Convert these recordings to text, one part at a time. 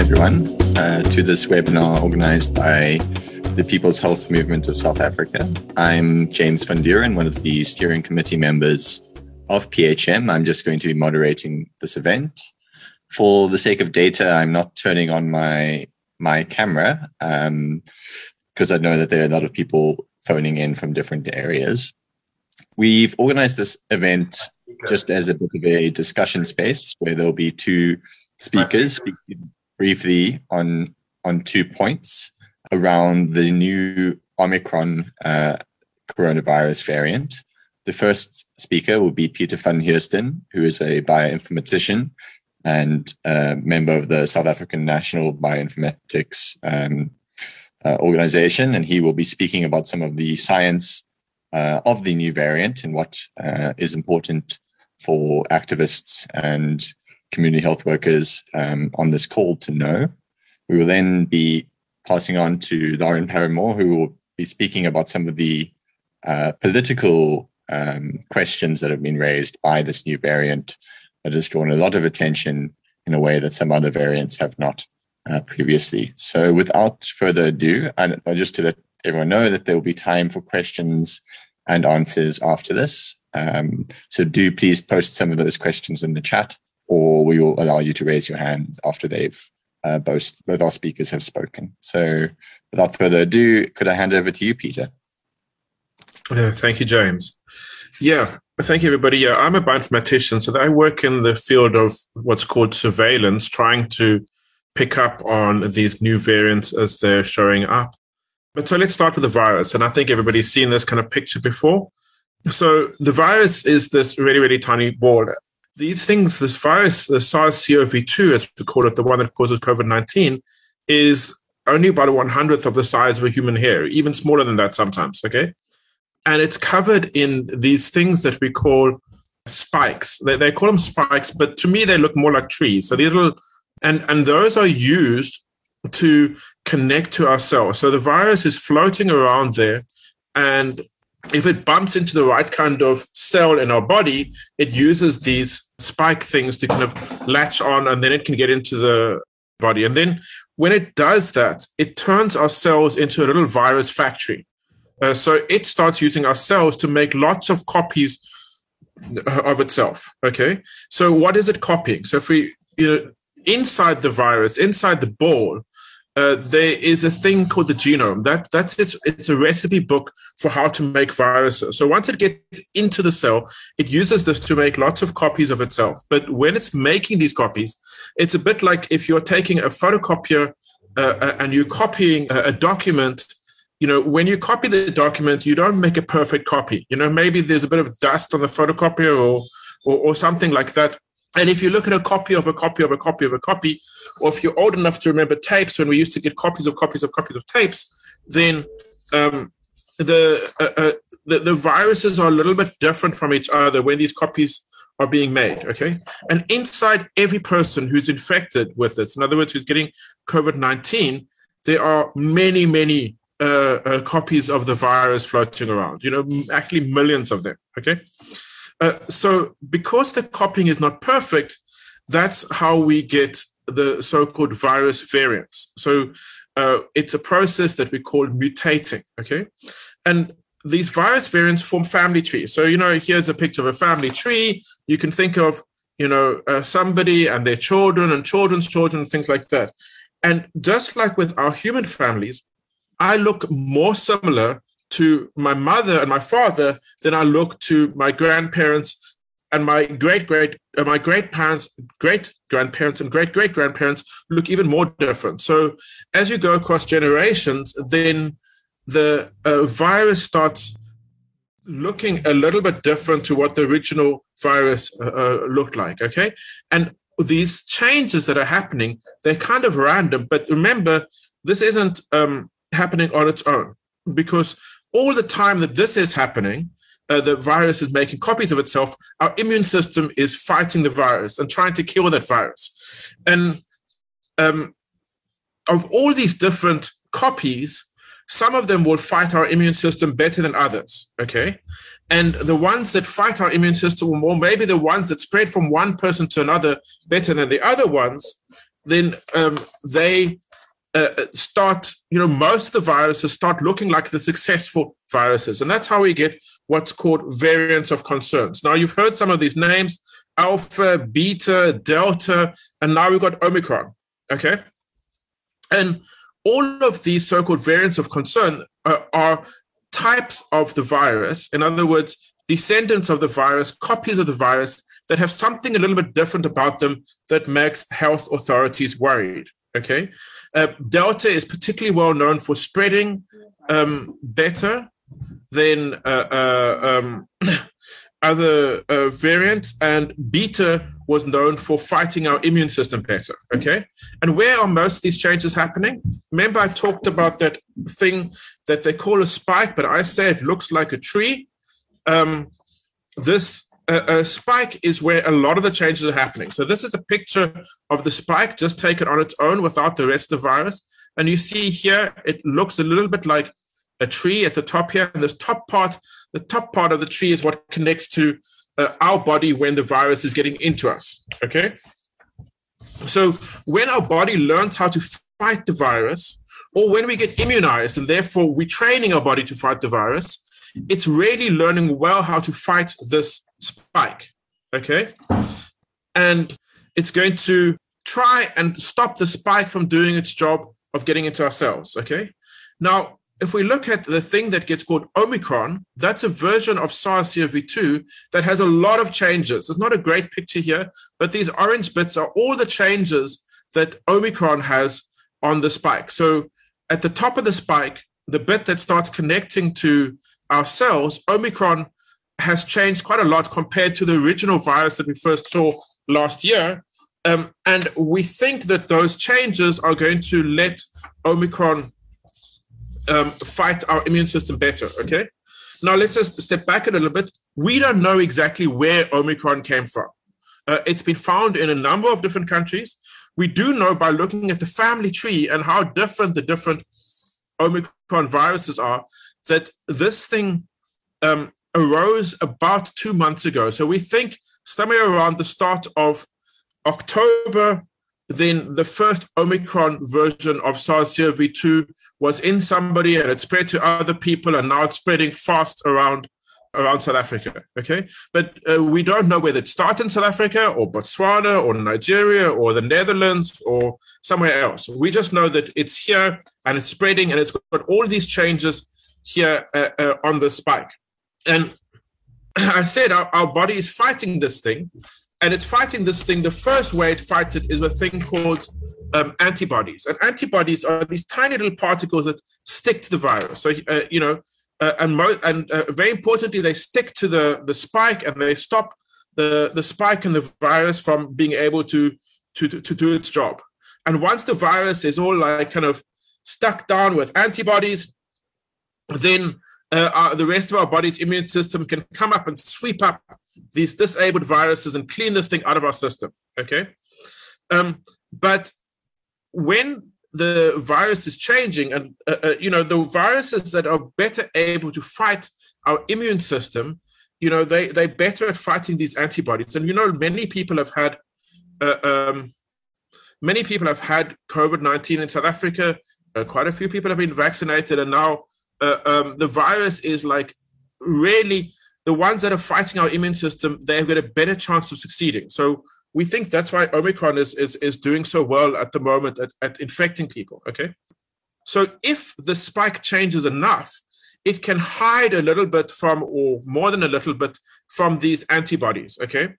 everyone uh, to this webinar organized by the People's Health Movement of South Africa. I'm James van Duren, one of the steering committee members of PHM. I'm just going to be moderating this event. For the sake of data, I'm not turning on my my camera because um, I know that there are a lot of people phoning in from different areas. We've organized this event just as a bit of a discussion space where there'll be two speakers briefly on on two points around the new Omicron uh, coronavirus variant. The first speaker will be Peter van Heusden, who is a bioinformatician and a member of the South African National Bioinformatics um, uh, Organization, and he will be speaking about some of the science uh, of the new variant and what uh, is important for activists and community health workers um, on this call to know. We will then be passing on to Lauren Paremoer, who will be speaking about some of the uh, political um, questions that have been raised by this new variant that has drawn a lot of attention in a way that some other variants have not uh, previously. So, without further ado, and just to let everyone know that there will be time for questions and answers after this. Um, so, do please post some of those questions in the chat or we will allow you to raise your hands after they've uh, both both our speakers have spoken. So, without further ado, could I hand over to you, Peter? Thank you, James. Yeah, thank you, everybody. Yeah, I'm a bioinformatician, so I work in the field of what's called surveillance, trying to pick up on these new variants as they're showing up. But so let's start with the virus, and I think everybody's seen this kind of picture before. So the virus is this really, really tiny ball these things, this virus, the SARS-CoV-2, as we call it, the one that causes COVID-19, is only about a one hundredth of the size of a human hair, even smaller than that sometimes. Okay, and it's covered in these things that we call spikes. They, they call them spikes, but to me they look more like trees. So these little, and and those are used to connect to our cells. So the virus is floating around there, and if it bumps into the right kind of cell in our body, it uses these spike things to kind of latch on and then it can get into the body. And then when it does that, it turns our cells into a little virus factory. Uh, so it starts using our cells to make lots of copies of itself. Okay. So what is it copying? So if we, you know, inside the virus, inside the ball, uh, there is a thing called the genome. That that's it's it's a recipe book for how to make viruses. So once it gets into the cell, it uses this to make lots of copies of itself. But when it's making these copies, it's a bit like if you're taking a photocopier uh, uh and you're copying a, a document. You know, when you copy the document, you don't make a perfect copy. You know, maybe there's a bit of dust on the photocopier or or, or something like that and if you look at a copy of a copy of a copy of a copy, or if you're old enough to remember tapes when we used to get copies of copies of copies of tapes, then um, the, uh, uh, the the viruses are a little bit different from each other when these copies are being made. Okay, and inside every person who's infected with this, in other words, who's getting COVID nineteen, there are many many uh, uh, copies of the virus floating around. You know, actually millions of them. Okay. Uh, so because the copying is not perfect, that's how we get the so-called virus variants. So uh, it's a process that we call mutating. Okay, and these virus variants form family trees. So you know, here's a picture of a family tree. You can think of you know uh, somebody and their children and children's children, things like that. And just like with our human families, I look more similar to my mother and my father than I look to my grandparents and my great great uh, my great parents great grandparents and great great grandparents look even more different. So as you go across generations then the uh, virus starts looking a little bit different to what the original virus uh, uh, looked like okay? And these changes that are happening they're kind of random but remember this isn't um, happening on its own because all the time that this is happening, uh, the virus is making copies of itself, our immune system is fighting the virus and trying to kill that virus. And um, of all these different copies, some of them will fight our immune system better than others. Okay. And the ones that fight our immune system, more, maybe the ones that spread from one person to another better than the other ones, then um, they uh, start, you know, most of the viruses start looking like the successful viruses. And that's how we get what's called variants of concerns. Now, you've heard some of these names alpha, beta, delta, and now we've got Omicron. Okay. And all of these so called variants of concern uh, are types of the virus. In other words, descendants of the virus, copies of the virus that have something a little bit different about them that makes health authorities worried. Okay. Uh, Delta is particularly well known for spreading um, better than uh, uh, um, other uh, variants, and beta was known for fighting our immune system better. Okay, and where are most of these changes happening? Remember, I talked about that thing that they call a spike, but I say it looks like a tree. Um, this uh, spike is where a lot of the changes are happening. So this is a picture of the spike just taken on its own without the rest of the virus. And you see here, it looks a little bit like a tree at the top here. And this top part, the top part of the tree is what connects to uh, our body when the virus is getting into us. Okay. So when our body learns how to fight the virus, or when we get immunized and therefore we're training our body to fight the virus, it's really learning well how to fight this spike. Okay. And it's going to try and stop the spike from doing its job of getting into our cells. Okay. Now, if we look at the thing that gets called Omicron, that's a version of SARS CoV 2 that has a lot of changes. It's not a great picture here, but these orange bits are all the changes that Omicron has on the spike. So at the top of the spike, the bit that starts connecting to our cells, Omicron has changed quite a lot compared to the original virus that we first saw last year. Um, and we think that those changes are going to let Omicron um, fight our immune system better. Okay. Now let's just step back a little bit. We don't know exactly where Omicron came from. Uh, it's been found in a number of different countries. We do know by looking at the family tree and how different the different Omicron viruses are that this thing um, arose about two months ago. So we think somewhere around the start of October, then the first Omicron version of SARS CoV 2 was in somebody and it spread to other people, and now it's spreading fast around. Around South Africa, okay, but uh, we don't know whether it started in South Africa or Botswana or Nigeria or the Netherlands or somewhere else. We just know that it's here and it's spreading and it's got all these changes here uh, uh, on the spike. And I said our, our body is fighting this thing, and it's fighting this thing. The first way it fights it is a thing called um, antibodies. And antibodies are these tiny little particles that stick to the virus. So, uh, you know, uh, and, mo- and uh, very importantly, they stick to the, the spike and they stop the, the spike and the virus from being able to, to, to do its job. And once the virus is all like kind of stuck down with antibodies, then uh, our, the rest of our body's immune system can come up and sweep up these disabled viruses and clean this thing out of our system. Okay. Um, but when the virus is changing, and uh, uh, you know, the viruses that are better able to fight our immune system, you know, they they're better at fighting these antibodies. And you know, many people have had. Uh, um, many people have had COVID 19 in South Africa. Uh, quite a few people have been vaccinated, and now uh, um, the virus is like really the ones that are fighting our immune system, they've got a better chance of succeeding. So we think that's why Omicron is, is, is doing so well at the moment at, at infecting people. Okay. So if the spike changes enough, it can hide a little bit from, or more than a little bit, from these antibodies. Okay.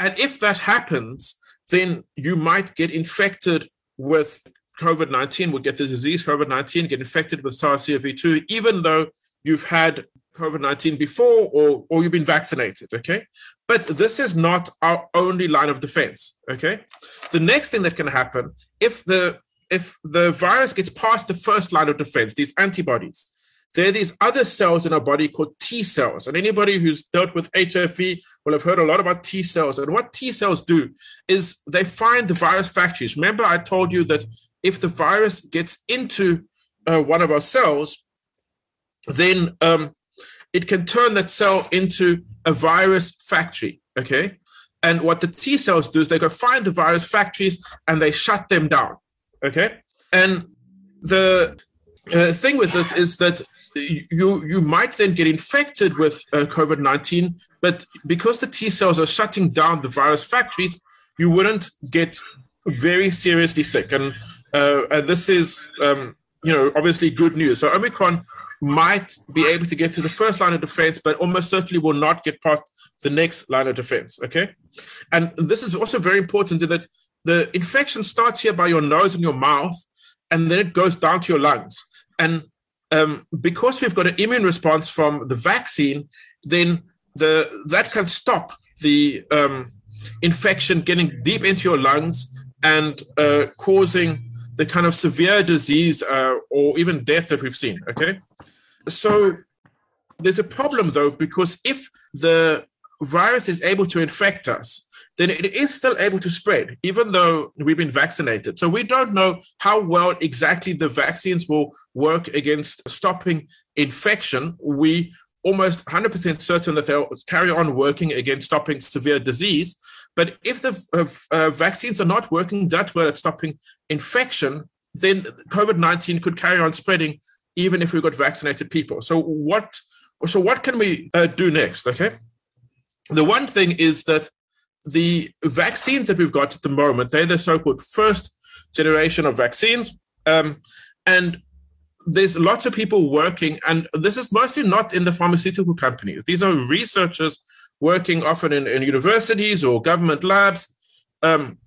And if that happens, then you might get infected with COVID 19 will get the disease, COVID 19, get infected with SARS CoV 2, even though you've had COVID 19 before or, or you've been vaccinated. Okay. But this is not our only line of defense. Okay. The next thing that can happen if the if the virus gets past the first line of defense, these antibodies, there are these other cells in our body called T cells. And anybody who's dealt with HIV will have heard a lot about T cells. And what T cells do is they find the virus factories. Remember, I told you that if the virus gets into uh, one of our cells, then um, it can turn that cell into a virus factory. Okay. And what the T cells do is they go find the virus factories and they shut them down. Okay. And the uh, thing with this is that you you might then get infected with uh, COVID nineteen, but because the T cells are shutting down the virus factories, you wouldn't get very seriously sick. And, uh, and this is um, you know obviously good news. So Omicron might be able to get to the first line of defense, but almost certainly will not get past the next line of defense. Okay, and this is also very important that the infection starts here by your nose and your mouth, and then it goes down to your lungs. And um, because we've got an immune response from the vaccine, then the that can stop the um, infection getting deep into your lungs and uh, causing the kind of severe disease uh, or even death that we've seen. Okay, so there's a problem though because if the virus is able to infect us, then it is still able to spread, even though we've been vaccinated. So we don't know how well exactly the vaccines will work against stopping infection. We almost 100% certain that they'll carry on working against stopping severe disease. But if the uh, uh, vaccines are not working that well at stopping infection, then COVID 19 could carry on spreading even if we've got vaccinated people. So, what, so what can we uh, do next? Okay. The one thing is that the vaccines that we've got at the moment, they're the so called first generation of vaccines. Um, and there's lots of people working, and this is mostly not in the pharmaceutical companies. These are researchers working often in, in universities or government labs, um,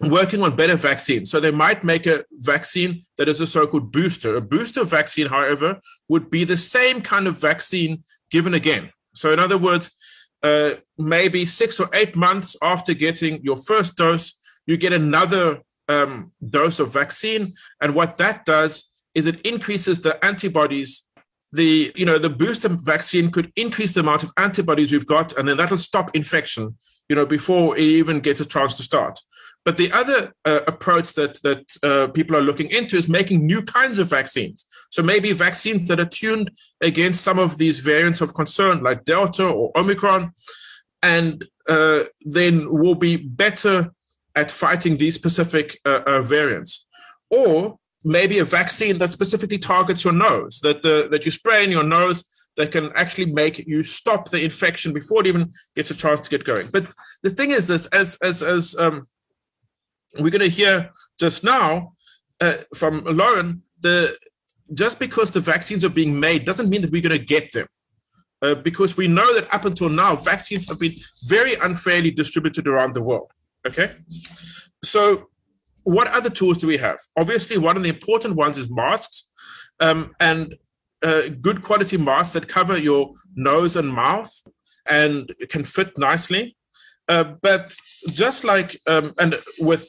working on better vaccines. So they might make a vaccine that is a so called booster. A booster vaccine, however, would be the same kind of vaccine given again. So, in other words, uh, maybe six or eight months after getting your first dose, you get another um, dose of vaccine. And what that does is it increases the antibodies. The you know the booster vaccine could increase the amount of antibodies we've got, and then that'll stop infection. You know before it even gets a chance to start. But the other uh, approach that that uh, people are looking into is making new kinds of vaccines. So maybe vaccines that are tuned against some of these variants of concern, like Delta or Omicron, and uh, then will be better at fighting these specific uh, uh, variants. Or maybe a vaccine that specifically targets your nose, that the that you spray in your nose that can actually make you stop the infection before it even gets a chance to get going. But the thing is this, as as as um, we're going to hear just now uh, from Lauren, the just because the vaccines are being made doesn't mean that we're going to get them. Uh, because we know that up until now, vaccines have been very unfairly distributed around the world. Okay. So, what other tools do we have? Obviously, one of the important ones is masks um, and uh, good quality masks that cover your nose and mouth and can fit nicely. Uh, but just like, um, and with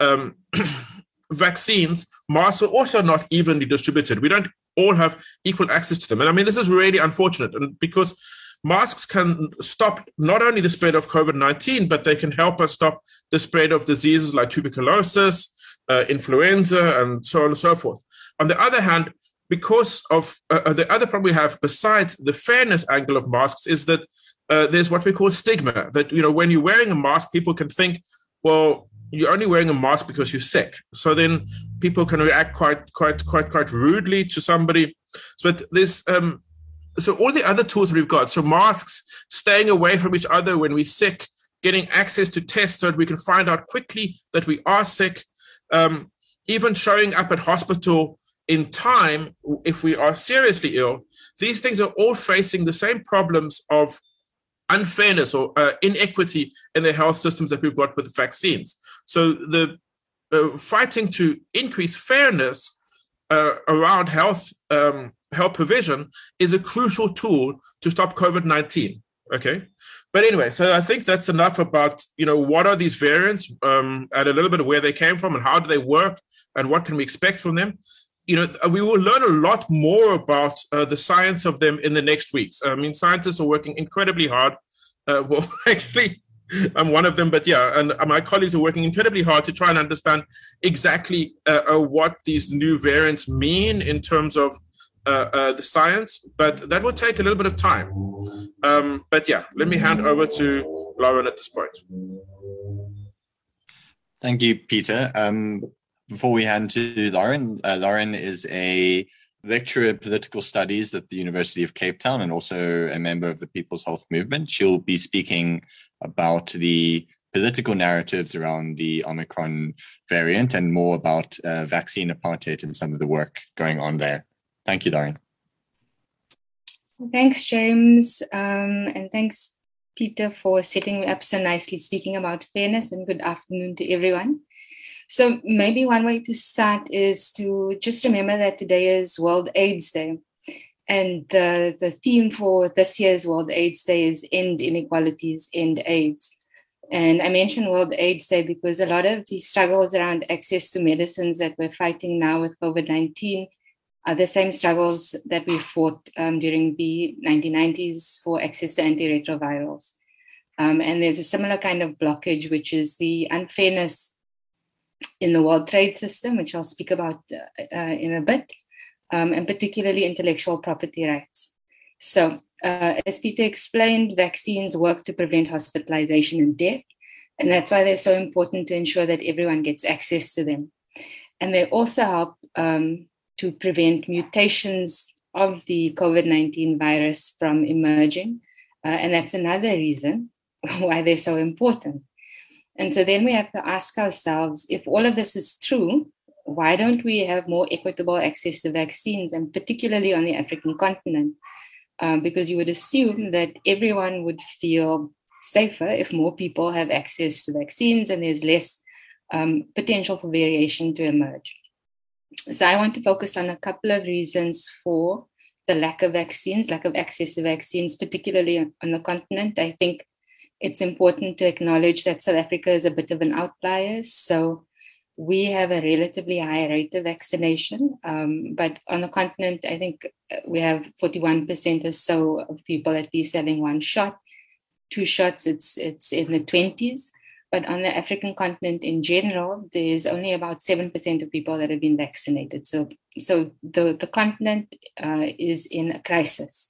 um, vaccines, masks are also not evenly distributed. We don't all have equal access to them. And I mean, this is really unfortunate. And because masks can stop not only the spread of COVID 19, but they can help us stop the spread of diseases like tuberculosis, uh, influenza, and so on and so forth. On the other hand, because of uh, uh the other problem we have besides the fairness angle of masks is that uh, there's what we call stigma that you know when you're wearing a mask people can think well you're only wearing a mask because you're sick. So then people can react quite, quite, quite, quite rudely to somebody. So, this, um, so all the other tools we've got, so masks, staying away from each other when we're sick, getting access to tests so that we can find out quickly that we are sick, um, even showing up at hospital in time if we are seriously ill. These things are all facing the same problems of unfairness or uh, inequity in the health systems that we've got with vaccines. So the uh, fighting to increase fairness uh, around health um, health provision is a crucial tool to stop COVID nineteen. Okay, but anyway, so I think that's enough about you know what are these variants um, and a little bit of where they came from and how do they work and what can we expect from them you know, we will learn a lot more about uh, the science of them in the next weeks. I mean, scientists are working incredibly hard. Uh, well, actually, I'm one of them, but yeah, and my colleagues are working incredibly hard to try and understand exactly uh, uh what these new variants mean in terms of uh, uh, the science, but that will take a little bit of time. Um, but yeah, let me hand over to Lauren at this point. Thank you, Peter. Um, before we hand to Lauren, uh, Lauren is a lecturer in political studies at the University of Cape Town and also a member of the People's Health Movement. She'll be speaking about the political narratives around the Omicron variant and more about uh, vaccine apartheid and some of the work going on there. Thank you, Lauren. Thanks, James. Um, and thanks, Peter, for setting me up so nicely, speaking about fairness, and good afternoon to everyone. So, maybe one way to start is to just remember that today is World AIDS Day. And the, the theme for this year's World AIDS Day is End Inequalities, End AIDS. And I mentioned World AIDS Day because a lot of the struggles around access to medicines that we're fighting now with COVID 19 are the same struggles that we fought um, during the 1990s for access to antiretrovirals. Um, and there's a similar kind of blockage, which is the unfairness in the world trade system, which I'll speak about uh, uh, in a bit, um, and particularly intellectual property rights. So, uh, as Peter explained, vaccines work to prevent hospitalization and death. And that's why they're so important to ensure that everyone gets access to them. And they also help um, to prevent mutations of the COVID 19 virus from emerging. Uh, and that's another reason why they're so important. And so then we have to ask ourselves if all of this is true, why don't we have more equitable access to vaccines, and particularly on the African continent? Um, because you would assume that everyone would feel safer if more people have access to vaccines and there's less um, potential for variation to emerge. So I want to focus on a couple of reasons for the lack of vaccines, lack of access to vaccines, particularly on the continent. I think it's important to acknowledge that South Africa is a bit of an outlier. So we have a relatively high rate of vaccination. Um, but on the continent, I think we have 41% or so of people at least having one shot. Two shots, it's it's in the 20s. But on the African continent in general, there's only about 7% of people that have been vaccinated. So, so the, the continent uh, is in a crisis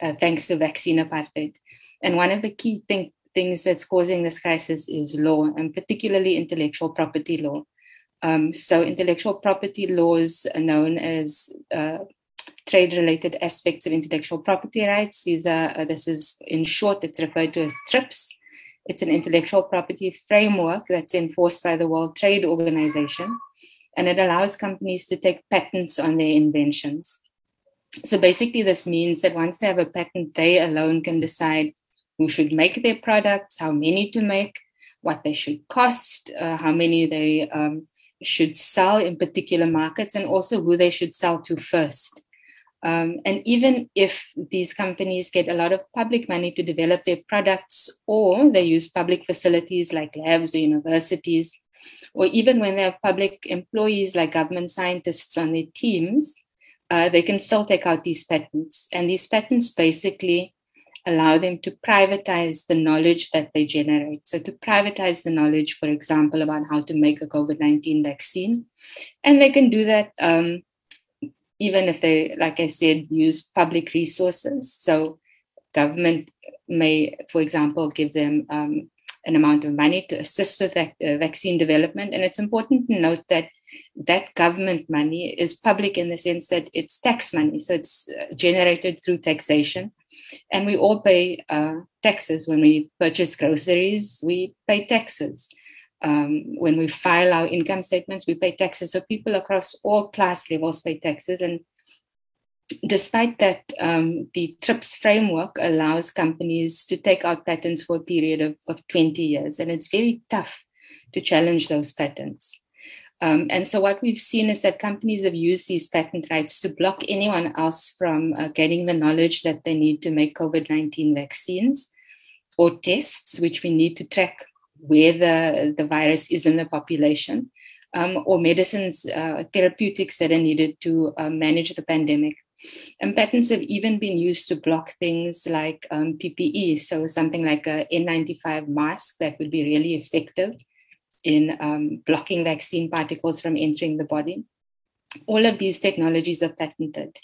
uh, thanks to vaccine apartheid. And one of the key thing, things that's causing this crisis is law, and particularly intellectual property law. Um, so, intellectual property laws are known as uh, trade related aspects of intellectual property rights. These are, uh, this is in short, it's referred to as TRIPS. It's an intellectual property framework that's enforced by the World Trade Organization, and it allows companies to take patents on their inventions. So basically, this means that once they have a patent, they alone can decide who should make their products, how many to make, what they should cost, uh, how many they um, should sell in particular markets, and also who they should sell to first. Um, and even if these companies get a lot of public money to develop their products, or they use public facilities like labs or universities, or even when they have public employees like government scientists on their teams, uh, they can still take out these patents. And these patents basically allow them to privatize the knowledge that they generate. So, to privatize the knowledge, for example, about how to make a COVID 19 vaccine. And they can do that um, even if they, like I said, use public resources. So government may, for example, give them um, an amount of money to assist with uh, vaccine development. And it's important to note that that government money is public in the sense that it's tax money. So it's uh, generated through taxation. And we all pay uh, taxes when we purchase groceries, we pay taxes. Um, when we file our income statements, we pay taxes. So people across all class levels pay taxes. And despite that, um, the TRIPS framework allows companies to take out patents for a period of, of 20 years. And it's very tough to challenge those patents. Um, and so what we've seen is that companies have used these patent rights to block anyone else from uh, getting the knowledge that they need to make COVID 19 vaccines or tests, which we need to track where the, the virus is in the population, um, or medicines, uh, therapeutics that are needed to uh, manage the pandemic. And patents have even been used to block things like um, PPE, so something like a N95 mask that would be really effective in um, blocking vaccine particles from entering the body. All of these technologies are patented.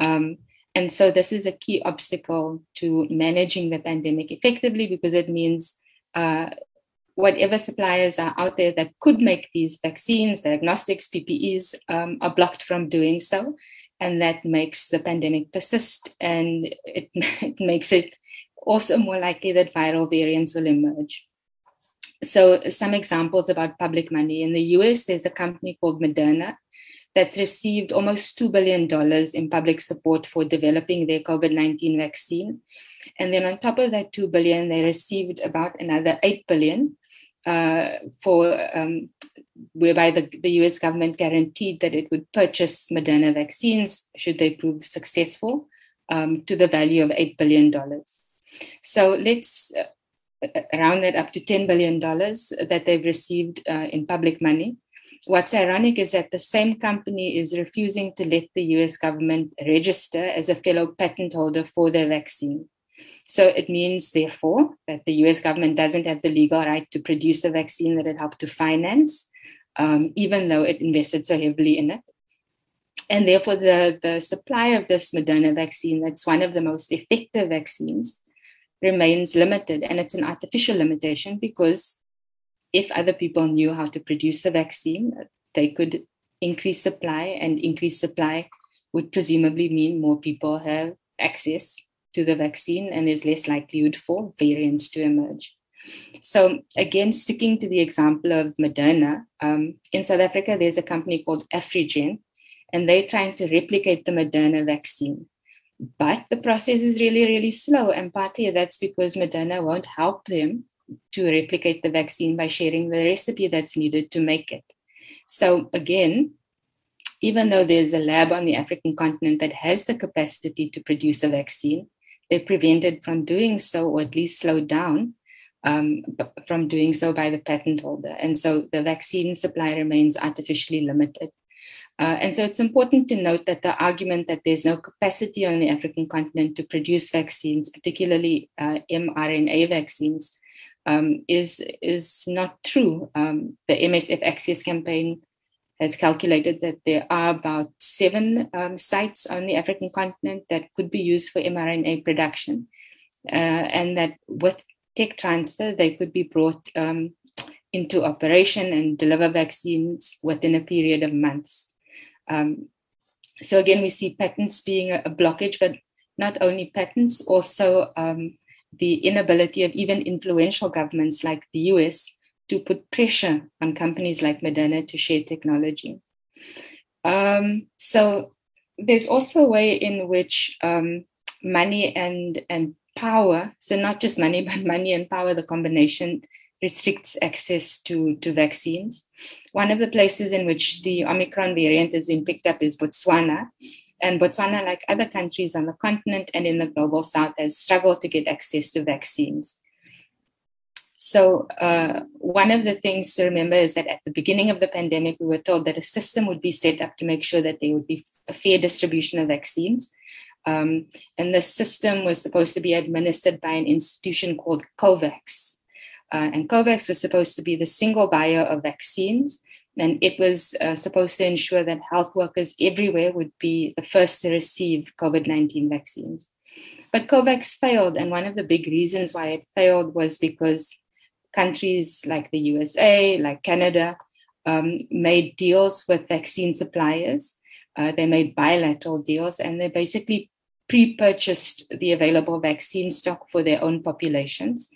Um, and so this is a key obstacle to managing the pandemic effectively because it means uh, whatever suppliers are out there that could make these vaccines, diagnostics, PPEs um, are blocked from doing so. And that makes the pandemic persist and it, it makes it also more likely that viral variants will emerge. So, some examples about public money. In the US, there's a company called Moderna that's received almost $2 billion in public support for developing their COVID 19 vaccine. And then on top of that 2 billion, they received about another $8 billion. Uh, for um, whereby the, the US government guaranteed that it would purchase Moderna vaccines should they prove successful um, to the value of $8 billion. So let's uh, round that up to $10 billion that they've received uh, in public money. What's ironic is that the same company is refusing to let the US government register as a fellow patent holder for their vaccine. So it means, therefore, that the US government doesn't have the legal right to produce a vaccine that it helped to finance, um, even though it invested so heavily in it. And therefore, the, the supply of this Moderna vaccine, that's one of the most effective vaccines, remains limited. And it's an artificial limitation because if other people knew how to produce the vaccine, they could increase supply, and increased supply would presumably mean more people have access to the vaccine and there's less likelihood for variants to emerge. So, again, sticking to the example of Moderna, um, in South Africa, there's a company called Afrigen, and they're trying to replicate the Moderna vaccine. But the process is really, really slow. And partly that's because Moderna won't help them to replicate the vaccine by sharing the recipe that's needed to make it. So, again, even though there's a lab on the African continent that has the capacity to produce a vaccine, they're prevented from doing so, or at least slowed down um, from doing so by the patent holder. And so the vaccine supply remains artificially limited. Uh, and so it's important to note that the argument that there's no capacity on the African continent to produce vaccines, particularly uh, mRNA vaccines, um, is, is not true. Um, the MSF Access Campaign has calculated that there are about seven um, sites on the African continent that could be used for mRNA production, uh, and that with tech transfer, they could be brought um, into operation and deliver vaccines within a period of months. Um, so again, we see patents being a, a, blockage, but not only patents, also um, the inability of even influential governments like the US to put pressure on companies like Moderna to share technology. Um, so there's also a way in which um, money and and power, so not just money, but money and power, the combination restricts access to, to vaccines. One of the places in which the Omicron variant has been picked up is Botswana. And Botswana, like other countries on the continent and in the global south, has struggled to get access to vaccines. So, uh, one of the things to remember is that at the beginning of the pandemic, we were told that a system would be set up to make sure that there would be a fair distribution of vaccines. Um, and the system was supposed to be administered by an institution called COVAX. Uh, and COVAX was supposed to be the single buyer of vaccines. And it was uh, supposed to ensure that health workers everywhere would be the first to receive COVID 19 vaccines. But COVAX failed. And one of the big reasons why it failed was because countries like the USA, like Canada, um, made deals with vaccine suppliers. Uh, they made bilateral deals and they basically pre purchased the available vaccine stock for their own populations.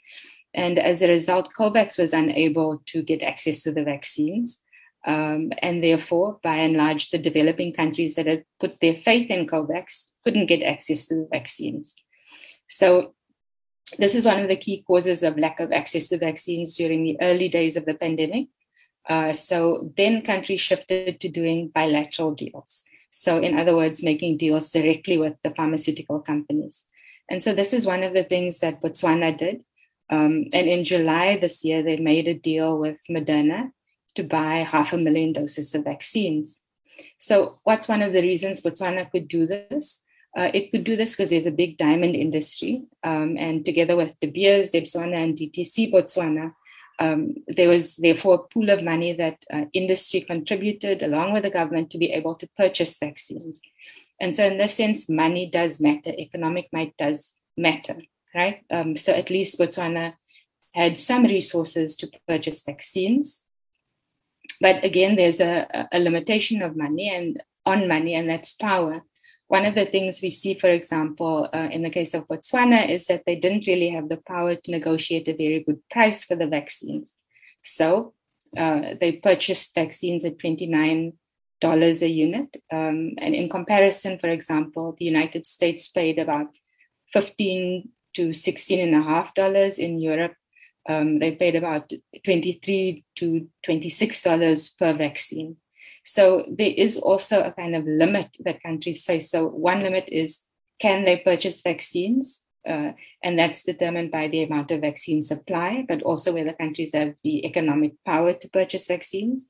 And as a result, COVAX was unable to get access to the vaccines. Um, and therefore, by and large, the developing countries that had put their faith in COVAX couldn't get access to the vaccines. So this is one of the key causes of lack of access to vaccines during the early days of the pandemic. Uh, so then countries shifted to doing bilateral deals. So, in other words, making deals directly with the pharmaceutical companies. And so this is one of the things that Botswana did. Um, and in July this year, they made a deal with Moderna to buy half a million doses of vaccines. So, what's one of the reasons Botswana could do this? Uh, it could do this because there's a big diamond industry. Um, and together with De Beers, Debswana, and DTC Botswana, Um, there was therefore a pool of money that uh, industry contributed along with the government to be able to purchase vaccines. And so, in this sense, money does matter, economic might does matter, right? Um, so, at least Botswana had some resources to purchase vaccines. But again, there's a, a limitation of money and on money, and that's power. One of the things we see, for example, uh, in the case of Botswana, is that they didn't really have the power to negotiate a very good price for the vaccines. So uh, they purchased vaccines at $29 a unit. Um, and in comparison, for example, the United States paid about 15 to 16 and a half dollars in Europe. Um, they paid about 23 to 26 dollars per vaccine. So there is also a kind of limit that countries face. So one limit is can they purchase vaccines? Uh, and that's determined by the amount of vaccine supply, but also whether countries have the economic power to purchase vaccines.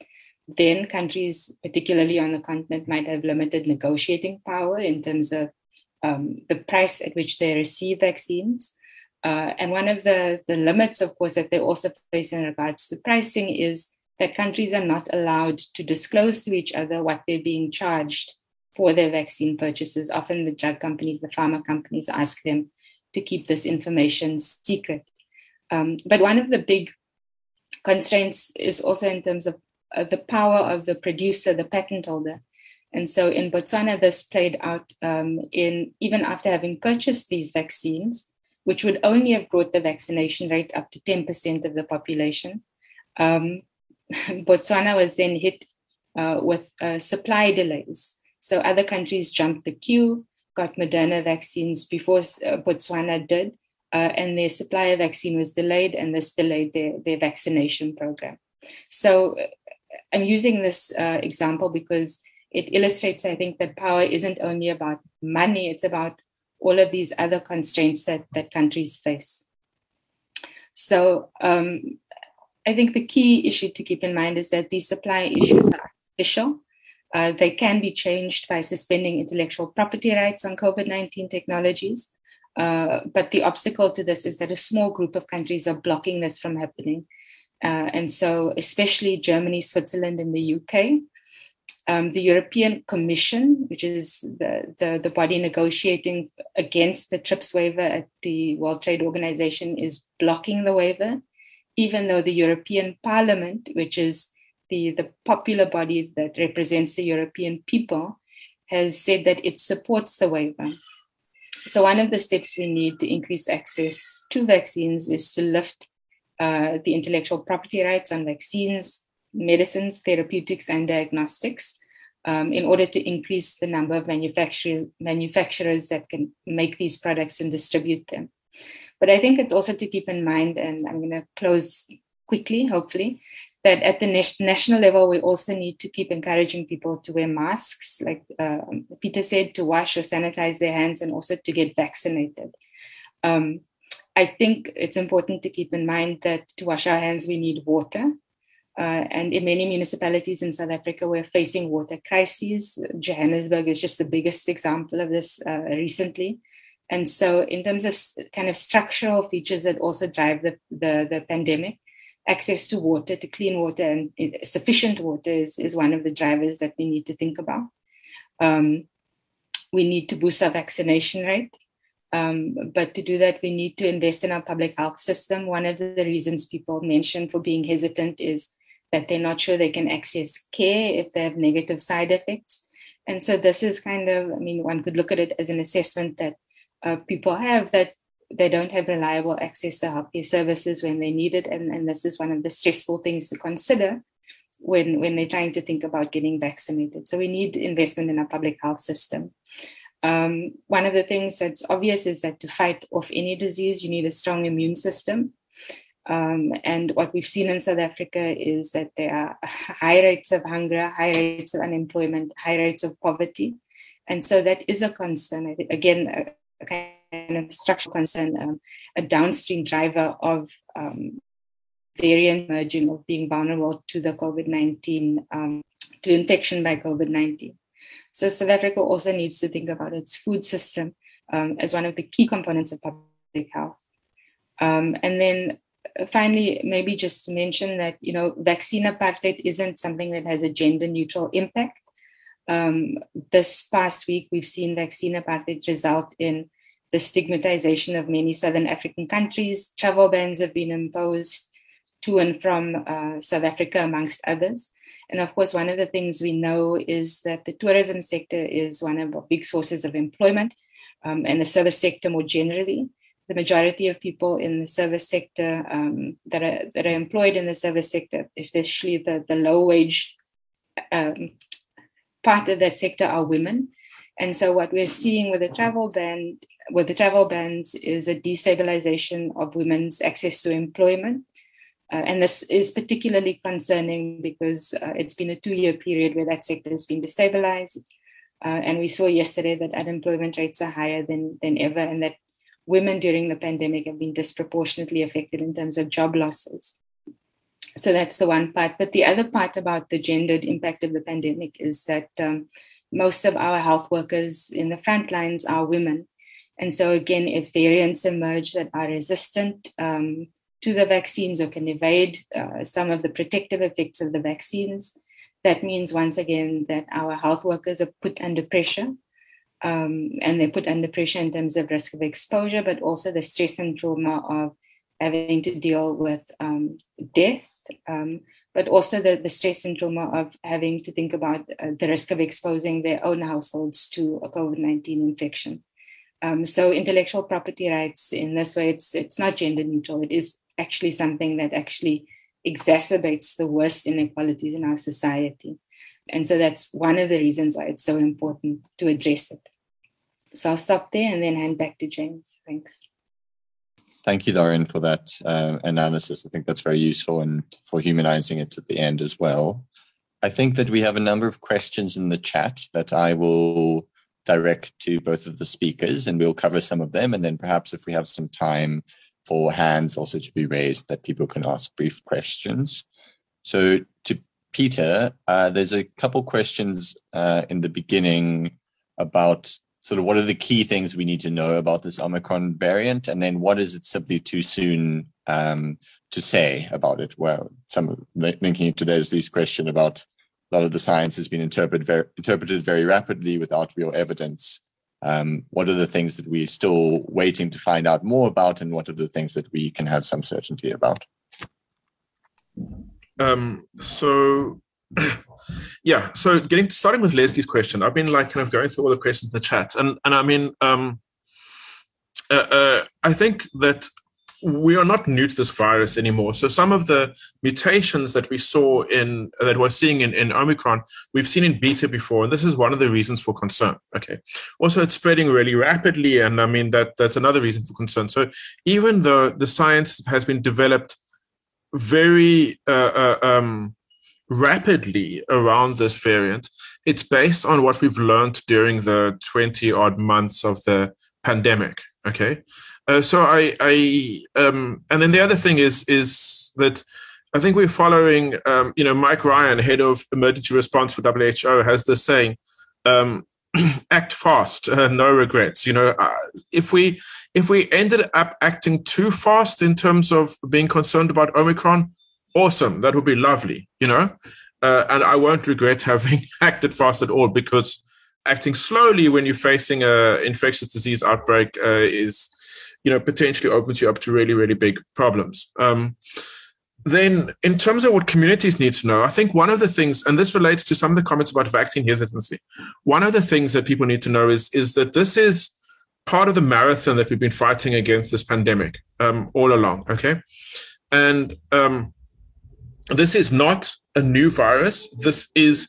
Then countries, particularly on the continent, might have limited negotiating power in terms of um, the price at which they receive vaccines. Uh, and one of the, the limits, of course, that they also face in regards to pricing is that countries are not allowed to disclose to each other what they're being charged for their vaccine purchases. Often the drug companies, the pharma companies ask them to keep this information secret. Um, but one of the big constraints is also in terms of uh, the power of the producer, the patent holder. And so in Botswana, this played out um, in even after having purchased these vaccines, which would only have brought the vaccination rate up to 10% of the population. Um, Botswana was then hit uh, with uh, supply delays. So other countries jumped the queue, got Moderna vaccines before uh, Botswana did, uh, and their supply of vaccine was delayed, and this delayed their, their vaccination program. So uh, I'm using this example because it illustrates, I think, that power isn't only about money, it's about all of these other constraints that, that countries face. So um, I think the key issue to keep in mind is that these supply issues are artificial. Uh, they can be changed by suspending intellectual property rights on COVID 19 technologies. Uh, but the obstacle to this is that a small group of countries are blocking this from happening. Uh, and so, especially Germany, Switzerland, and the UK, um, the European Commission, which is the, the, the, body negotiating against the TRIPS waiver at the World Trade Organization, is blocking the waiver even though the European Parliament, which is the, the popular body that represents the European people, has said that it supports the waiver. So, one of the steps we need to increase access to vaccines is to lift uh, the intellectual property rights on vaccines, medicines, therapeutics, and diagnostics um, in order to increase the number of manufacturers, manufacturers that can make these products and distribute them. But I think it's also to keep in mind, and I'm going to close quickly, hopefully, that at the national level, we also need to keep encouraging people to wear masks, like uh, Peter said, to wash or sanitize their hands and also to get vaccinated. Um, I think it's important to keep in mind that to wash our hands, we need water. Uh, and in many municipalities in South Africa, we're facing water crises. Johannesburg is just the biggest example of this uh, recently. And so, in terms of kind of structural features that also drive the, the, the pandemic, access to water, to clean water, and sufficient water is, is one of the drivers that we need to think about. Um, we need to boost our vaccination rate. Um, but to do that, we need to invest in our public health system. One of the reasons people mention for being hesitant is that they're not sure they can access care if they have negative side effects. And so this is kind of, I mean, one could look at it as an assessment that uh, people have that they don't have reliable access to healthcare services when they need it. And, and this is one of the stressful things to consider when, when they're trying to think about getting vaccinated. So we need investment in our public health system. Um, one of the things that's obvious is that to fight off any disease, you need a strong immune system. Um, and what we've seen in South Africa is that there are high rates of hunger, high rates of unemployment, high rates of poverty. And so that is a concern. Again, a kind of structural concern, um, a downstream driver of um, variant emerging of being vulnerable to the COVID 19, um, to infection by COVID 19. So South Africa also needs to think about its food system um, as one of the key components of public health. Um, and then finally, maybe just to mention that you know vaccine apartheid isn't something that has a gender neutral impact. Um, this past week, we've seen vaccine apartheid result in the stigmatization of many Southern African countries. Travel bans have been imposed to and from uh, South Africa, amongst others. And of course, one of the things we know is that the tourism sector is one of the big sources of employment um, and the service sector more generally. The majority of people in the service sector um, that, are, that are employed in the service sector, especially the, the low wage um, part of that sector, are women. And so, what we're seeing with the travel ban, with the travel bans, is a destabilization of women's access to employment uh, and this is particularly concerning because uh, it's been a two year period where that sector has been destabilized. Uh, and we saw yesterday that unemployment rates are higher than, than ever, and that women during the pandemic have been disproportionately affected in terms of job losses. So that's the one part. But the other part about the gendered impact of the pandemic is that um, most of our health workers in the front lines are women. And so, again, if variants emerge that are resistant, um, to the vaccines or can evade uh, some of the protective effects of the vaccines. That means, once again, that our health workers are put under pressure. Um, and they're put under pressure in terms of risk of exposure, but also the stress and trauma of having to deal with um, death, um, but also the, the stress and trauma of having to think about uh, the risk of exposing their own households to a COVID 19 infection. Um, so intellectual property rights in this way, it's it's not gender neutral. It is actually something that actually exacerbates the worst inequalities in our society. And so that's one of the reasons why it's so important to address it. So I'll stop there and then hand back to James. Thanks. Thank you, Lauren, for that uh, analysis. I think that's very useful and for humanizing it at the end as well. I think that we have a number of questions in the chat that I will direct to both of the speakers, and we'll cover some of them. And then perhaps if we have some time, for hands also to be raised that people can ask brief questions. So to Peter, uh, there's a couple questions uh, in the beginning about sort of what are the key things we need to know about this Omicron variant, and then what is it simply too soon um, to say about it? Well, some linking to there's this question about a lot of the science has been interpreted very, interpreted very rapidly without real evidence. Um, what are the things that we're still waiting to find out more about and what are the things that we can have some certainty about? Um, so yeah so getting starting with leslie's question i've been like kind of going through all the questions in the chat and and i mean um, uh, uh, i think that we are not new to this virus anymore. So some of the mutations that we saw in that we're seeing in, in Omicron, we've seen in beta before, and this is one of the reasons for concern. Okay. Also, it's spreading really rapidly, and I mean that that's another reason for concern. So even though the science has been developed very uh, uh, um, rapidly around this variant, it's based on what we've learned during the twenty odd months of the pandemic. Okay. Uh, so I, I um, and then the other thing is is that I think we're following, um, you know, Mike Ryan, head of emergency response for WHO, has this saying, um, "Act fast, uh, no regrets." You know, uh, if we if we ended up acting too fast in terms of being concerned about Omicron, awesome, that would be lovely. You know, uh, and I won't regret having acted fast at all because acting slowly when you're facing a infectious disease outbreak uh, is you know potentially opens you up to really really big problems. Um, then in terms of what communities need to know i think one of the things and this relates to some of the comments about vaccine hesitancy one of the things that people need to know is is that this is part of the marathon that we've been fighting against this pandemic um, all along okay? And um, this is not a new virus. This is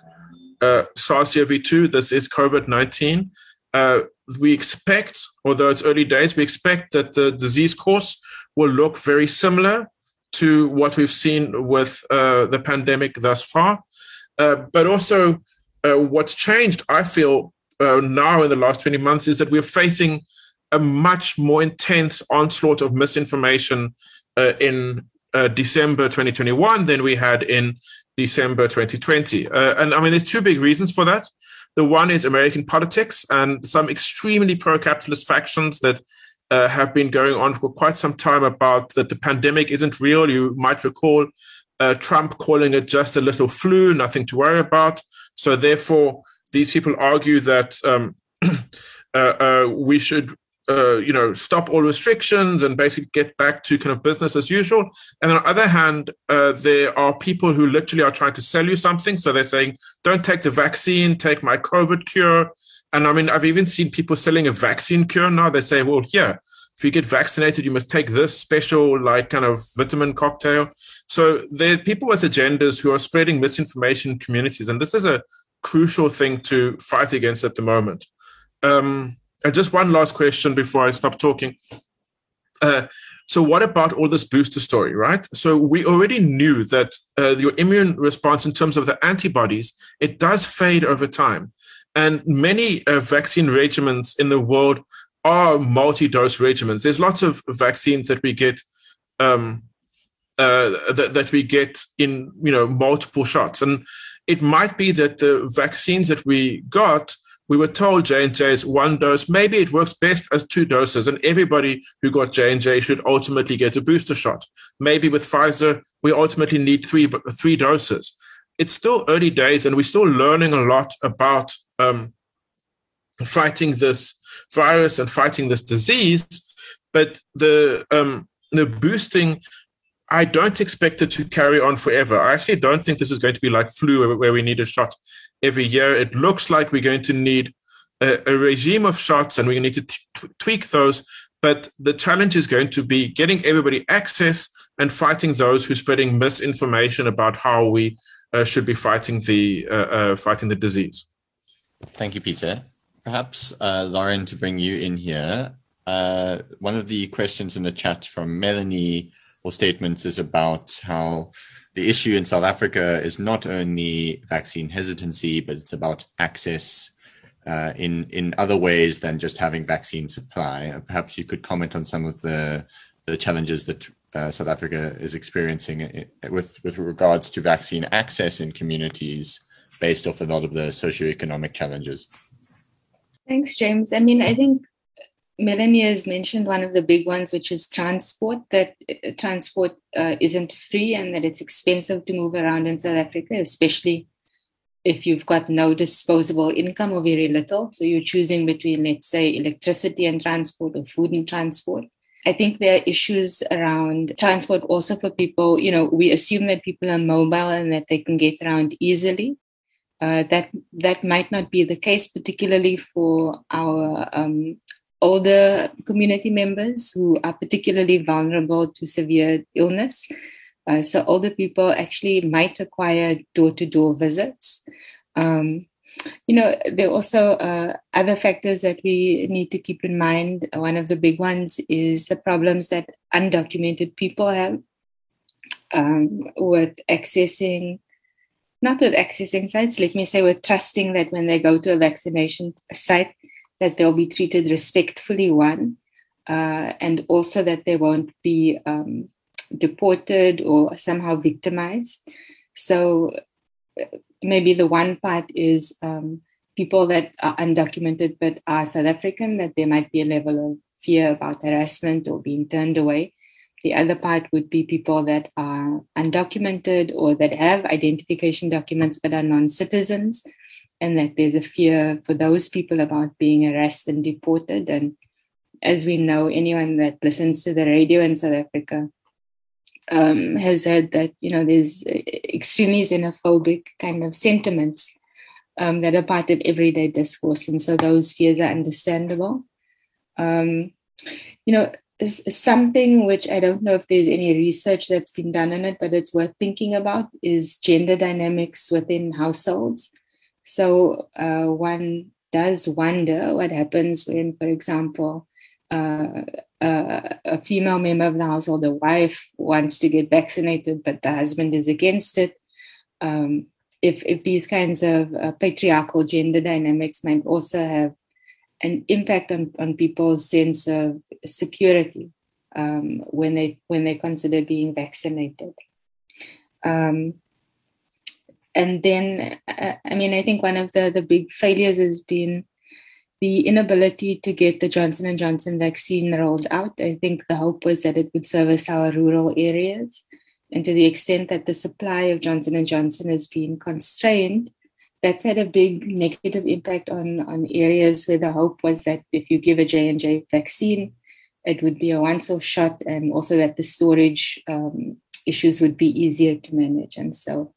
uh, SARS-CoV-2 this is COVID-19 uh, we expect, although it's early days, we expect that the disease course will look very similar to what we've seen with uh, the pandemic thus far. Uh, but also, uh, what's changed, I feel, uh, now in the last 20 months is that we're facing a much more intense onslaught of misinformation in uh, December 2021 than we had in December 2020. and I mean, there's two big reasons for that. The one is American politics and some extremely pro-capitalist factions that uh, have been going on for quite some time about that the pandemic isn't real. You might recall uh, Trump calling it just a little flu, nothing to worry about. So therefore, these people argue that um, uh, uh, we should uh, you know, stop all restrictions and basically get back to kind of business as usual. And on the other hand, uh, there are people who literally are trying to sell you something. So they're saying, don't take the vaccine, take my COVID cure. And I mean, I've even seen people selling a vaccine cure now. They say, well, here, if you get vaccinated, you must take this special, like, kind of vitamin cocktail. So there are people with agendas who are spreading misinformation in communities. And this is a crucial thing to fight against at the moment. Um, uh, just one last question before I stop talking. Uh, so, what about all this booster story, right? So, we already knew that uh, your immune response, in terms of the antibodies, it does fade over time. And many uh, vaccine regimens in the world are multi dose regimens. There's lots of vaccines that we get. Um, uh, that, that we get in you know multiple shots and it might be that the vaccines that we got we were told J&J is one dose. Maybe it works best as two doses, and everybody who got J&J should ultimately get a booster shot. Maybe with Pfizer, we ultimately need three, three doses. It's still early days, and we're still learning a lot about um, fighting this virus and fighting this disease. But the um, the boosting I don't expect it to carry on forever. I actually don't think this is going to be like flu, where we need a shot every year. It looks like we're going to need a, a regime of shots, and we need to t- tweak those. But the challenge is going to be getting everybody access and fighting those who are spreading misinformation about how we uh, should be fighting the uh, uh, fighting the disease. Thank you, Peter. Perhaps uh, Lauren, to bring you in here. Uh, one of the questions in the chat from Melanie or statements is about how the issue in South Africa is not only vaccine hesitancy, but it's about access uh, in in other ways than just having vaccine supply. Perhaps you could comment on some of the the challenges that uh, South Africa is experiencing uh, with with regards to vaccine access in communities, based off a lot of the socioeconomic challenges. Thanks, James. I mean, I think Melanie has mentioned one of the big ones, which is transport, that uh, transport uh, isn't free and that it's expensive to move around in South Africa, especially if you've got no disposable income or very little. So you're choosing between, let's say, electricity and transport or food and transport. I think there are issues around transport also for people. You know, we assume that people are mobile and that they can get around easily. Uh, that that might not be the case, particularly for our um, older community members who are particularly vulnerable to severe illness. Uh, so older people actually might require door-to-door visits. Um, you know, there are also uh, other factors that we need to keep in mind. One of the big ones is the problems that undocumented people have um, with accessing, not with accessing sites, let me say with trusting that when they go to a vaccination site, that they'll be treated respectfully, one, uh, and also that they won't be um, deported or somehow victimized. So uh, maybe the one part is um, people that are undocumented but are South African, that there might be a level of fear about harassment or being turned away. The other part would be people that are undocumented or that have identification documents but are non citizens and that there's a fear for those people about being arrested and deported. And as we know, anyone that listens to the radio in South Africa um, has heard that you know there's extremely xenophobic kind of sentiments um, that are part of everyday discourse, and so those fears are understandable. Um, you know, something which I don't know if there's any research that's been done on it, but it's worth thinking about is gender dynamics within households. So uh, one does wonder what happens when, for example, uh, uh, a female member of the household, the wife, wants to get vaccinated, but the husband is against it. Um, if, if these kinds of uh, patriarchal gender dynamics might also have an impact on, on people's sense of security um, when they when they consider being vaccinated. Um, and then uh, i mean i think one of the the big failures has been the inability to get the Johnson and Johnson vaccine rolled out. I think the hope was that it would service our rural areas, and to the extent that the supply of Johnson and Johnson has been constrained, that's had a big negative impact on on areas where the hope was that if you give a J and J vaccine, it would be a once-off shot, and also that the storage um, issues would be easier to manage. And so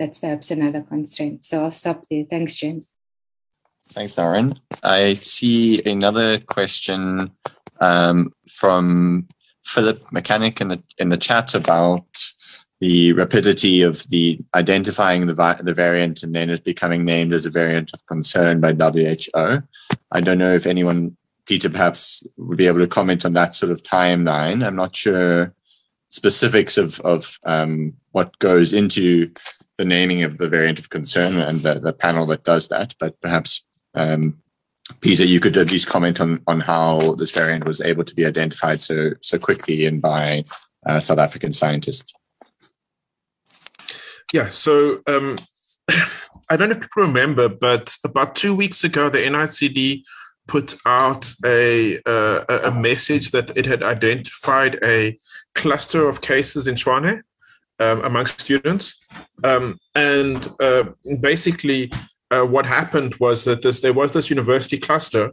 that's perhaps another constraint. So I'll stop there. Thanks, James. Thanks, Lauren. I see another question um, from Philip Mechanic in the in the chat about the rapidity of the identifying the the variant and then it becoming named as a variant of concern by WHO. I don't know if anyone, Peter, perhaps would be able to comment on that sort of timeline. I'm not sure specifics of of um, what goes into the naming of the variant of concern and the, the panel that does that, but perhaps um, Peter, you could at least comment on on how this variant was able to be identified so so quickly and by uh, South African scientists. Yeah, so um, I don't know if people remember, but about two weeks ago, the NICD put out a uh, a message that it had identified a cluster of cases in Tshwane um, amongst students, um, and uh, basically uh, what happened was that this, there was this university cluster.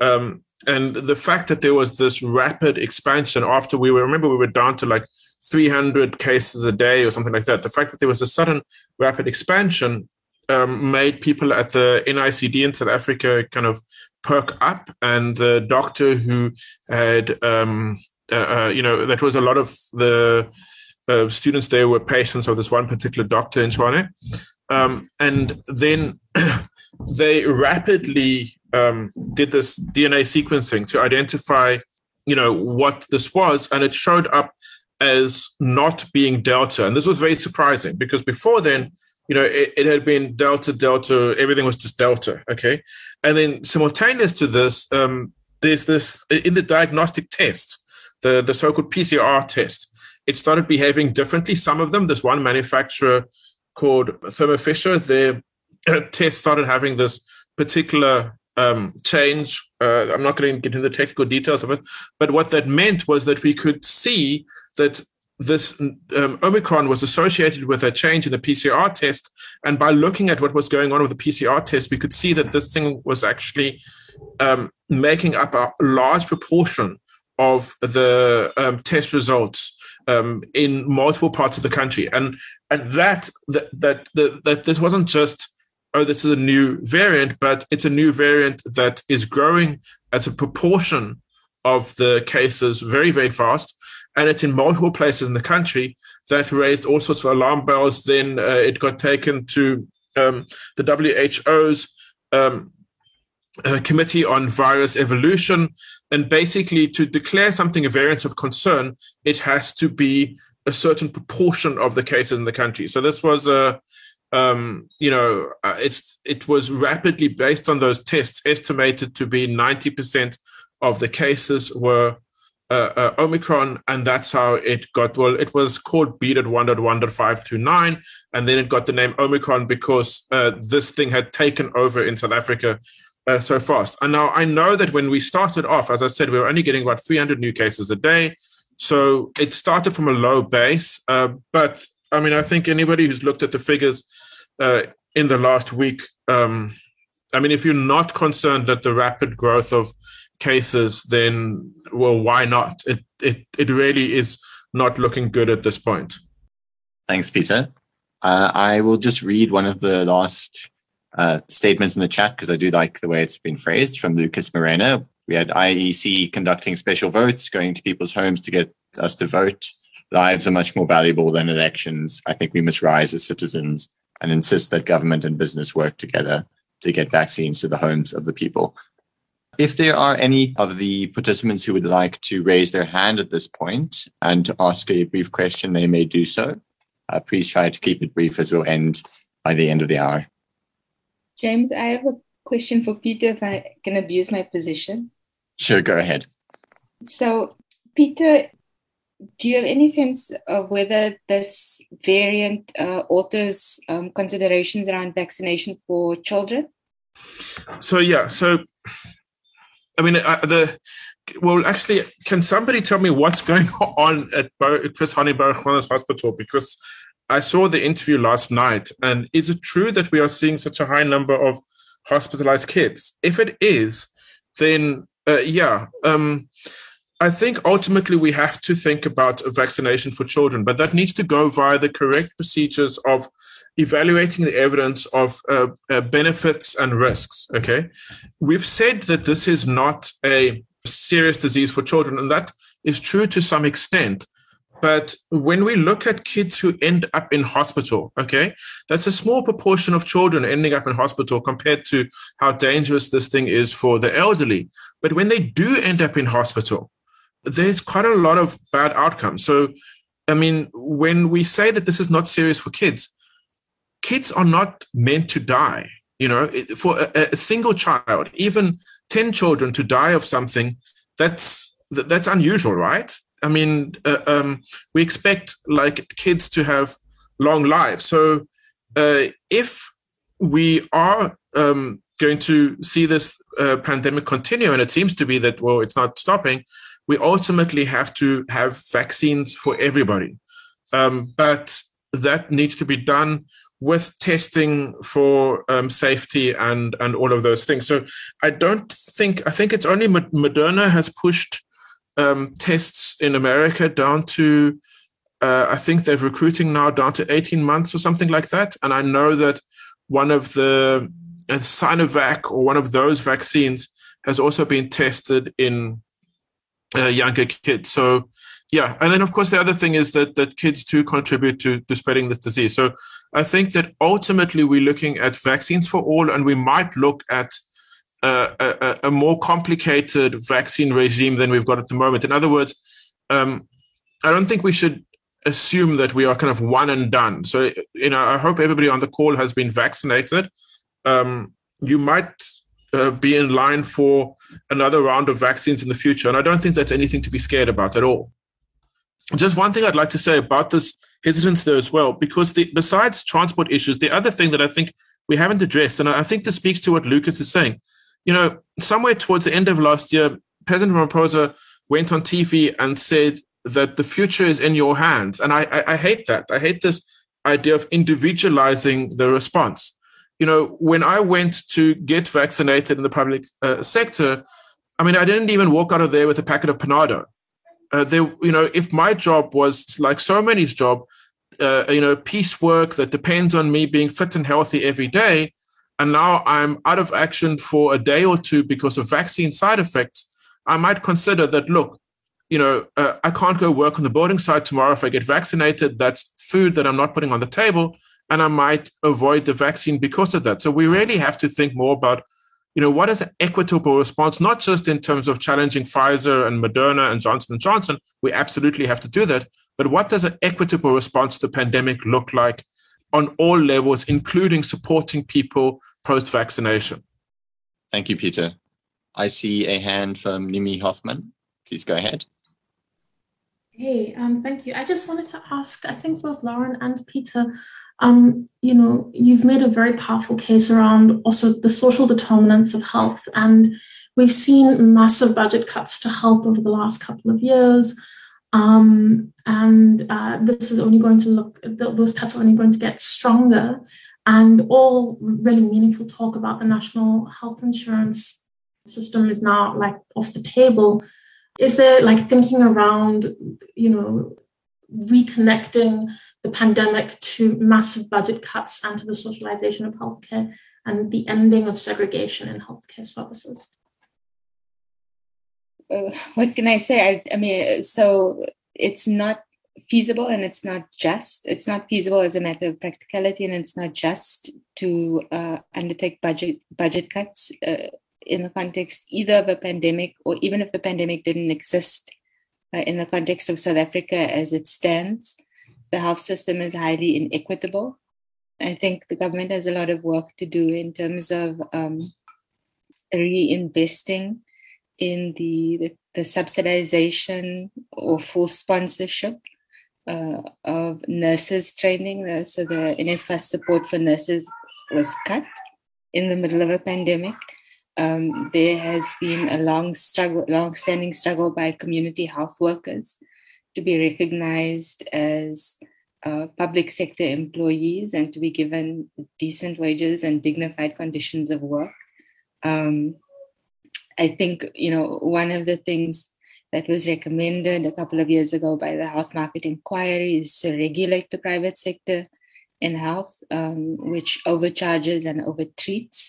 Um, and the fact that there was this rapid expansion after we were, remember, we were down to like 300 cases a day or something like that. The fact that there was a sudden rapid expansion um, made people at the NICD in South Africa kind of perk up. And the doctor who had, um, uh, uh, you know, that was a lot of the uh, students there were patients of this one particular doctor in Tshwane. Um, and then they rapidly um, did this DNA sequencing to identify, you know, what this was, and it showed up as not being Delta. And this was very surprising because before then, you know, it, it, had been Delta, Delta, everything was just Delta. Okay. And then simultaneous to this, um, there's this in the diagnostic test, the, the so called PCR test, it started behaving differently. Some of them, this one manufacturer called Thermo Fisher, their test started having this particular um, change. Uh, I'm not going to get into the technical details of it, but what that meant was that we could see that this um, Omicron was associated with a change in the PCR test. And by looking at what was going on with the PCR test, we could see that this thing was actually um, making up a large proportion of the um, test results um, in multiple parts of the country, and and that that that that, that this wasn't just oh this is a new variant, but it's a new variant that is growing as a proportion of the cases very very fast, and it's in multiple places in the country that raised all sorts of alarm bells. Then uh, it got taken to um, the WHO's um, uh, Committee on Virus Evolution, and basically, to declare something a variant of concern, it has to be a certain proportion of the cases in the country. So this was a, um, you know, uh, it's it was rapidly based on those tests estimated to be ninety percent of the cases were uh, uh, Omicron, and that's how it got. Well, it was called b. B.1.1.529, and then it got the name Omicron because uh, this thing had taken over in South Africa uh, so fast. And now I know that when we started off, as I said, we were only getting about 300 new cases a day. So it started from a low base. Uh, but I mean, I think anybody who's looked at the figures uh, in the last week, um, I mean, if you're not concerned that the rapid growth of cases, then well, why not? It it it really is not looking good at this point. Thanks, Peter. Uh, I will just read one of the last uh, statements in the chat because I do like the way it's been phrased from Lucas Moreno. We had IEC conducting special votes, going to people's homes to get us to vote. Lives are much more valuable than elections. I think we must rise as citizens and insist that government and business work together to get vaccines to the homes of the people. If there are any of the participants who would like to raise their hand at this point and to ask a brief question, they may do so. Uh, please try to keep it brief as we'll end by the end of the hour. James, I have a question for Peter if I can abuse my position. Sure, go ahead. So, Peter, do you have any sense of whether this variant uh, alters um, considerations around vaccination for children? So, yeah, so I mean, uh, the well, actually, can somebody tell me what's going on at Chris Hani Baragwanath's hospital? Because I saw the interview last night, and is it true that we are seeing such a high number of hospitalized kids? If it is, then uh, yeah, um, I think ultimately we have to think about vaccination for children, but that needs to go via the correct procedures of evaluating the evidence of uh, uh, benefits and risks. Okay, we've said that this is not a serious disease for children. And that is true to some extent. But when we look at kids who end up in hospital, okay, that's a small proportion of children ending up in hospital compared to how dangerous this thing is for the elderly. But when they do end up in hospital, there's quite a lot of bad outcomes. So, I mean, when we say that this is not serious for kids, kids are not meant to die. You know, for a, a single child, even 10 children to die of something, that's that's unusual, right? I mean, uh, um, we expect like kids to have long lives. So uh, if we are um, going to see this uh, pandemic continue, and it seems to be that well, it's not stopping, we ultimately have to have vaccines for everybody. Um, but that needs to be done with testing for um, safety and and all of those things. So I don't think I think it's only Moderna has pushed um, tests in America down to uh, I think they're recruiting now down to 18 months or something like that. And I know that one of the uh, Sinovac or one of those vaccines has also been tested in uh, younger kids. So yeah, and then of course the other thing is that that kids too contribute to to spreading this disease. So I think that ultimately we're looking at vaccines for all, and we might look at uh, a, a, more complicated vaccine regime than we've got at the moment. In other words, um, I don't think we should assume that we are kind of one and done. So you know, I hope everybody on the call has been vaccinated. Um, you might uh, be in line for another round of vaccines in the future, and I don't think that's anything to be scared about at all just one thing I'd like to say about this hesitance there as well, because the, besides transport issues, the other thing that I think we haven't addressed, and I think this speaks to what Lucas is saying. You know, somewhere towards the end of last year, President Ramaphosa went on TV and said that the future is in your hands, and I, I, I hate that. I hate this idea of individualizing the response. You know, when I went to get vaccinated in the public uh, sector, I mean, I didn't even walk out of there with a packet of Panado uh, you know, if my job was like so many's job, uh, you know, piecework that depends on me being fit and healthy every day, and now I'm out of action for a day or two because of vaccine side effects, I might consider that. Look, you know, uh, I can't go work on the boarding site tomorrow if I get vaccinated. That's food that I'm not putting on the table, and I might avoid the vaccine because of that. So we really have to think more about you know, what is an equitable response, not just in terms of challenging Pfizer and Moderna and Johnson & Johnson, we absolutely have to do that, but what does an equitable response to the pandemic look like on all levels, including supporting people post-vaccination? Thank you, Peter. I see a hand from Nimi Hoffman. Please go ahead. Hey, um, thank you. I just wanted to ask, I think both Lauren and Peter, um, you know, you've made a very powerful case around also the social determinants of health. And we've seen massive budget cuts to health over the last couple of years. Um, and uh, this is only going to look, those cuts are only going to get stronger. And all really meaningful talk about the national health insurance system is now like off the table. Is there like thinking around you know reconnecting the pandemic to massive budget cuts and to the socialization of healthcare and the ending of segregation in healthcare services? Uh, what can i say? I, I mean so it's not feasible and it's not just it's not feasible as a matter of practicality and it's not just to uh, undertake budget budget cuts uh, in the context either of a pandemic or even if the pandemic didn't exist uh, in the context of South Africa as it stands, the health system is highly inequitable. I think the government has a lot of work to do in terms of um, reinvesting in the, the, the, subsidization or full sponsorship uh, of nurses training. So the NSFAS support for nurses was cut in the middle of a pandemic. um, there has been a long struggle, long-standing struggle by community health workers to be recognized as uh, public sector employees and to be given decent wages and dignified conditions of work. Um, I think you know one of the things that was recommended a couple of years ago by the Health Market Inquiry is to regulate the private sector in health, um, which overcharges and overtreats.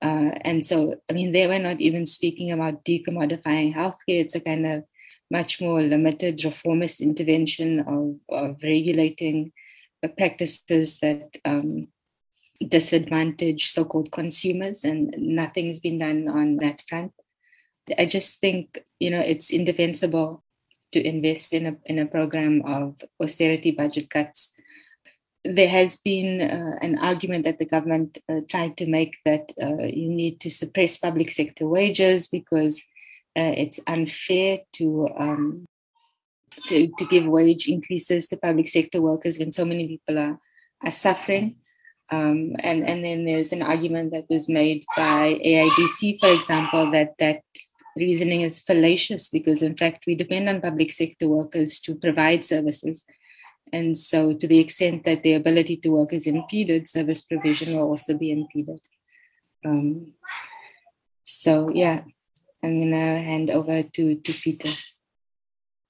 Uh, and so, I mean, they were not even speaking about decommodifying healthcare. It's a kind of much more limited reformist intervention of, of regulating the practices that um, disadvantage so-called consumers, and nothing's been done on that front. I just think you know it's indefensible to invest in a in a program of austerity budget cuts. There has been uh, an argument that the government uh, tried to make that uh, you need to suppress public sector wages because uh, it's unfair to, um, to to give wage increases to public sector workers when so many people are are suffering. Um, and and then there's an argument that was made by AIDC, for example, that that reasoning is fallacious because, in fact, we depend on public sector workers to provide services. And so, to the extent that the ability to work is impeded, service provision will also be impeded. Um, so, yeah, I'm going to hand over to, to Peter.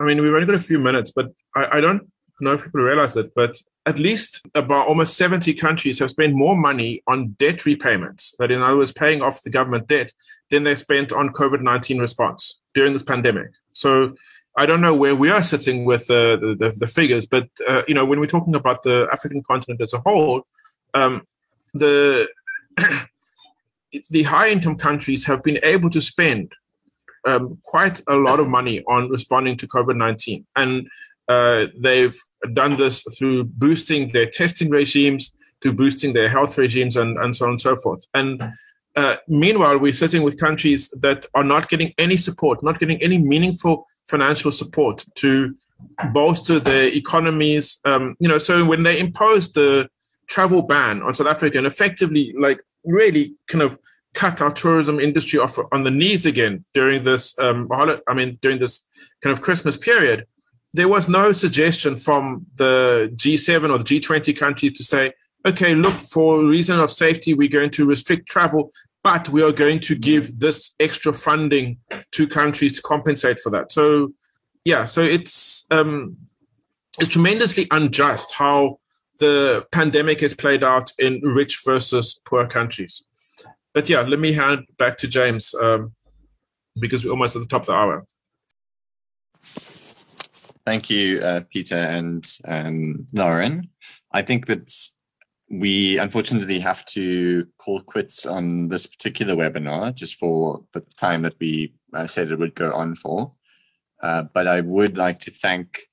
I mean, we've only got a few minutes, but I, I don't know if people realize it, but at least about almost 70 countries have spent more money on debt repayments, that in other words, paying off the government debt, than they spent on COVID 19 response during this pandemic. So I don't know where we are sitting with the, the, figures, but uh, you know, when we're talking about the African continent as a whole, um, the the high income countries have been able to spend um, quite a lot of money on responding to COVID 19. And uh, they've done this through boosting their testing regimes, through boosting their health regimes, and, and so on and so forth. And uh, meanwhile, we're sitting with countries that are not getting any support, not getting any meaningful financial support to bolster their economies. Um, you know, so when they imposed the travel ban on South Africa and effectively, like, really kind of cut our tourism industry off on the knees again during this, um, I mean, during this kind of Christmas period there was no suggestion from the G7 or the G20 countries to say, okay, look, for reason of safety, we're going to restrict travel, but we are going to give this extra funding to countries to compensate for that. So, yeah, so it's um, it's tremendously unjust how the pandemic has played out in rich versus poor countries. But yeah, let me hand back to James um, because we're almost at the top of the hour. Thank you, uh, Peter and um, Lauren. I think that we unfortunately have to call quits on this particular webinar just for the time that we uh, said it would go on for. Uh, but I would like to thank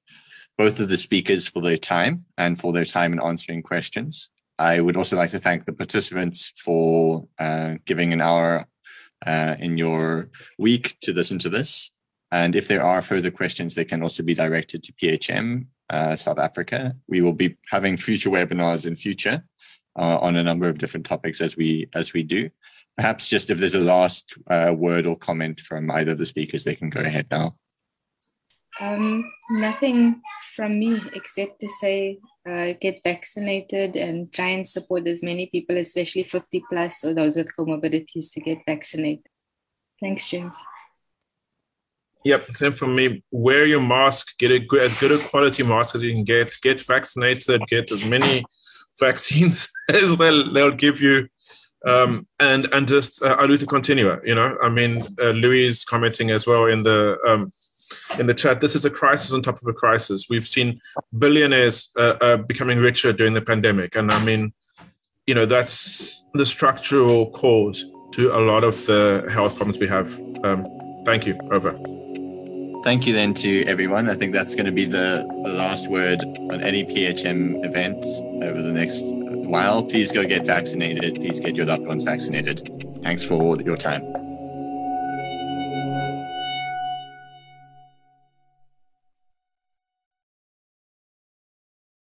both of the speakers for their time and for their time in answering questions. I would also like to thank the participants for uh, giving an hour uh, in your week to listen to this. And if there are further questions, they can also be directed to PHM uh, South Africa. We will be having future webinars in future uh, on a number of different topics as we as we do. Perhaps just if there's a last uh, word or comment from either of the speakers, they can go ahead now. Um, nothing from me except to say uh, get vaccinated and try and support as many people, especially 50 plus or those with comorbidities, to get vaccinated. Thanks, James. Yep, same for me. Wear your mask. Get a good, as good a quality mask as you can get. Get vaccinated. Get as many vaccines as they'll, they'll give you. Um, and and just uh, a luta continua. You know, I mean, uh, Louis is commenting as well in the um, in the chat. This is a crisis on top of a crisis. We've seen billionaires uh, uh becoming richer during the pandemic, and I mean, you know, that's the structural cause to a lot of the health problems we have. Um, thank you. Over thank you then to everyone. I think that's going to be the, the last word on any PHM event over the next while. Please go get vaccinated. Please get your loved ones vaccinated. Thanks for your time.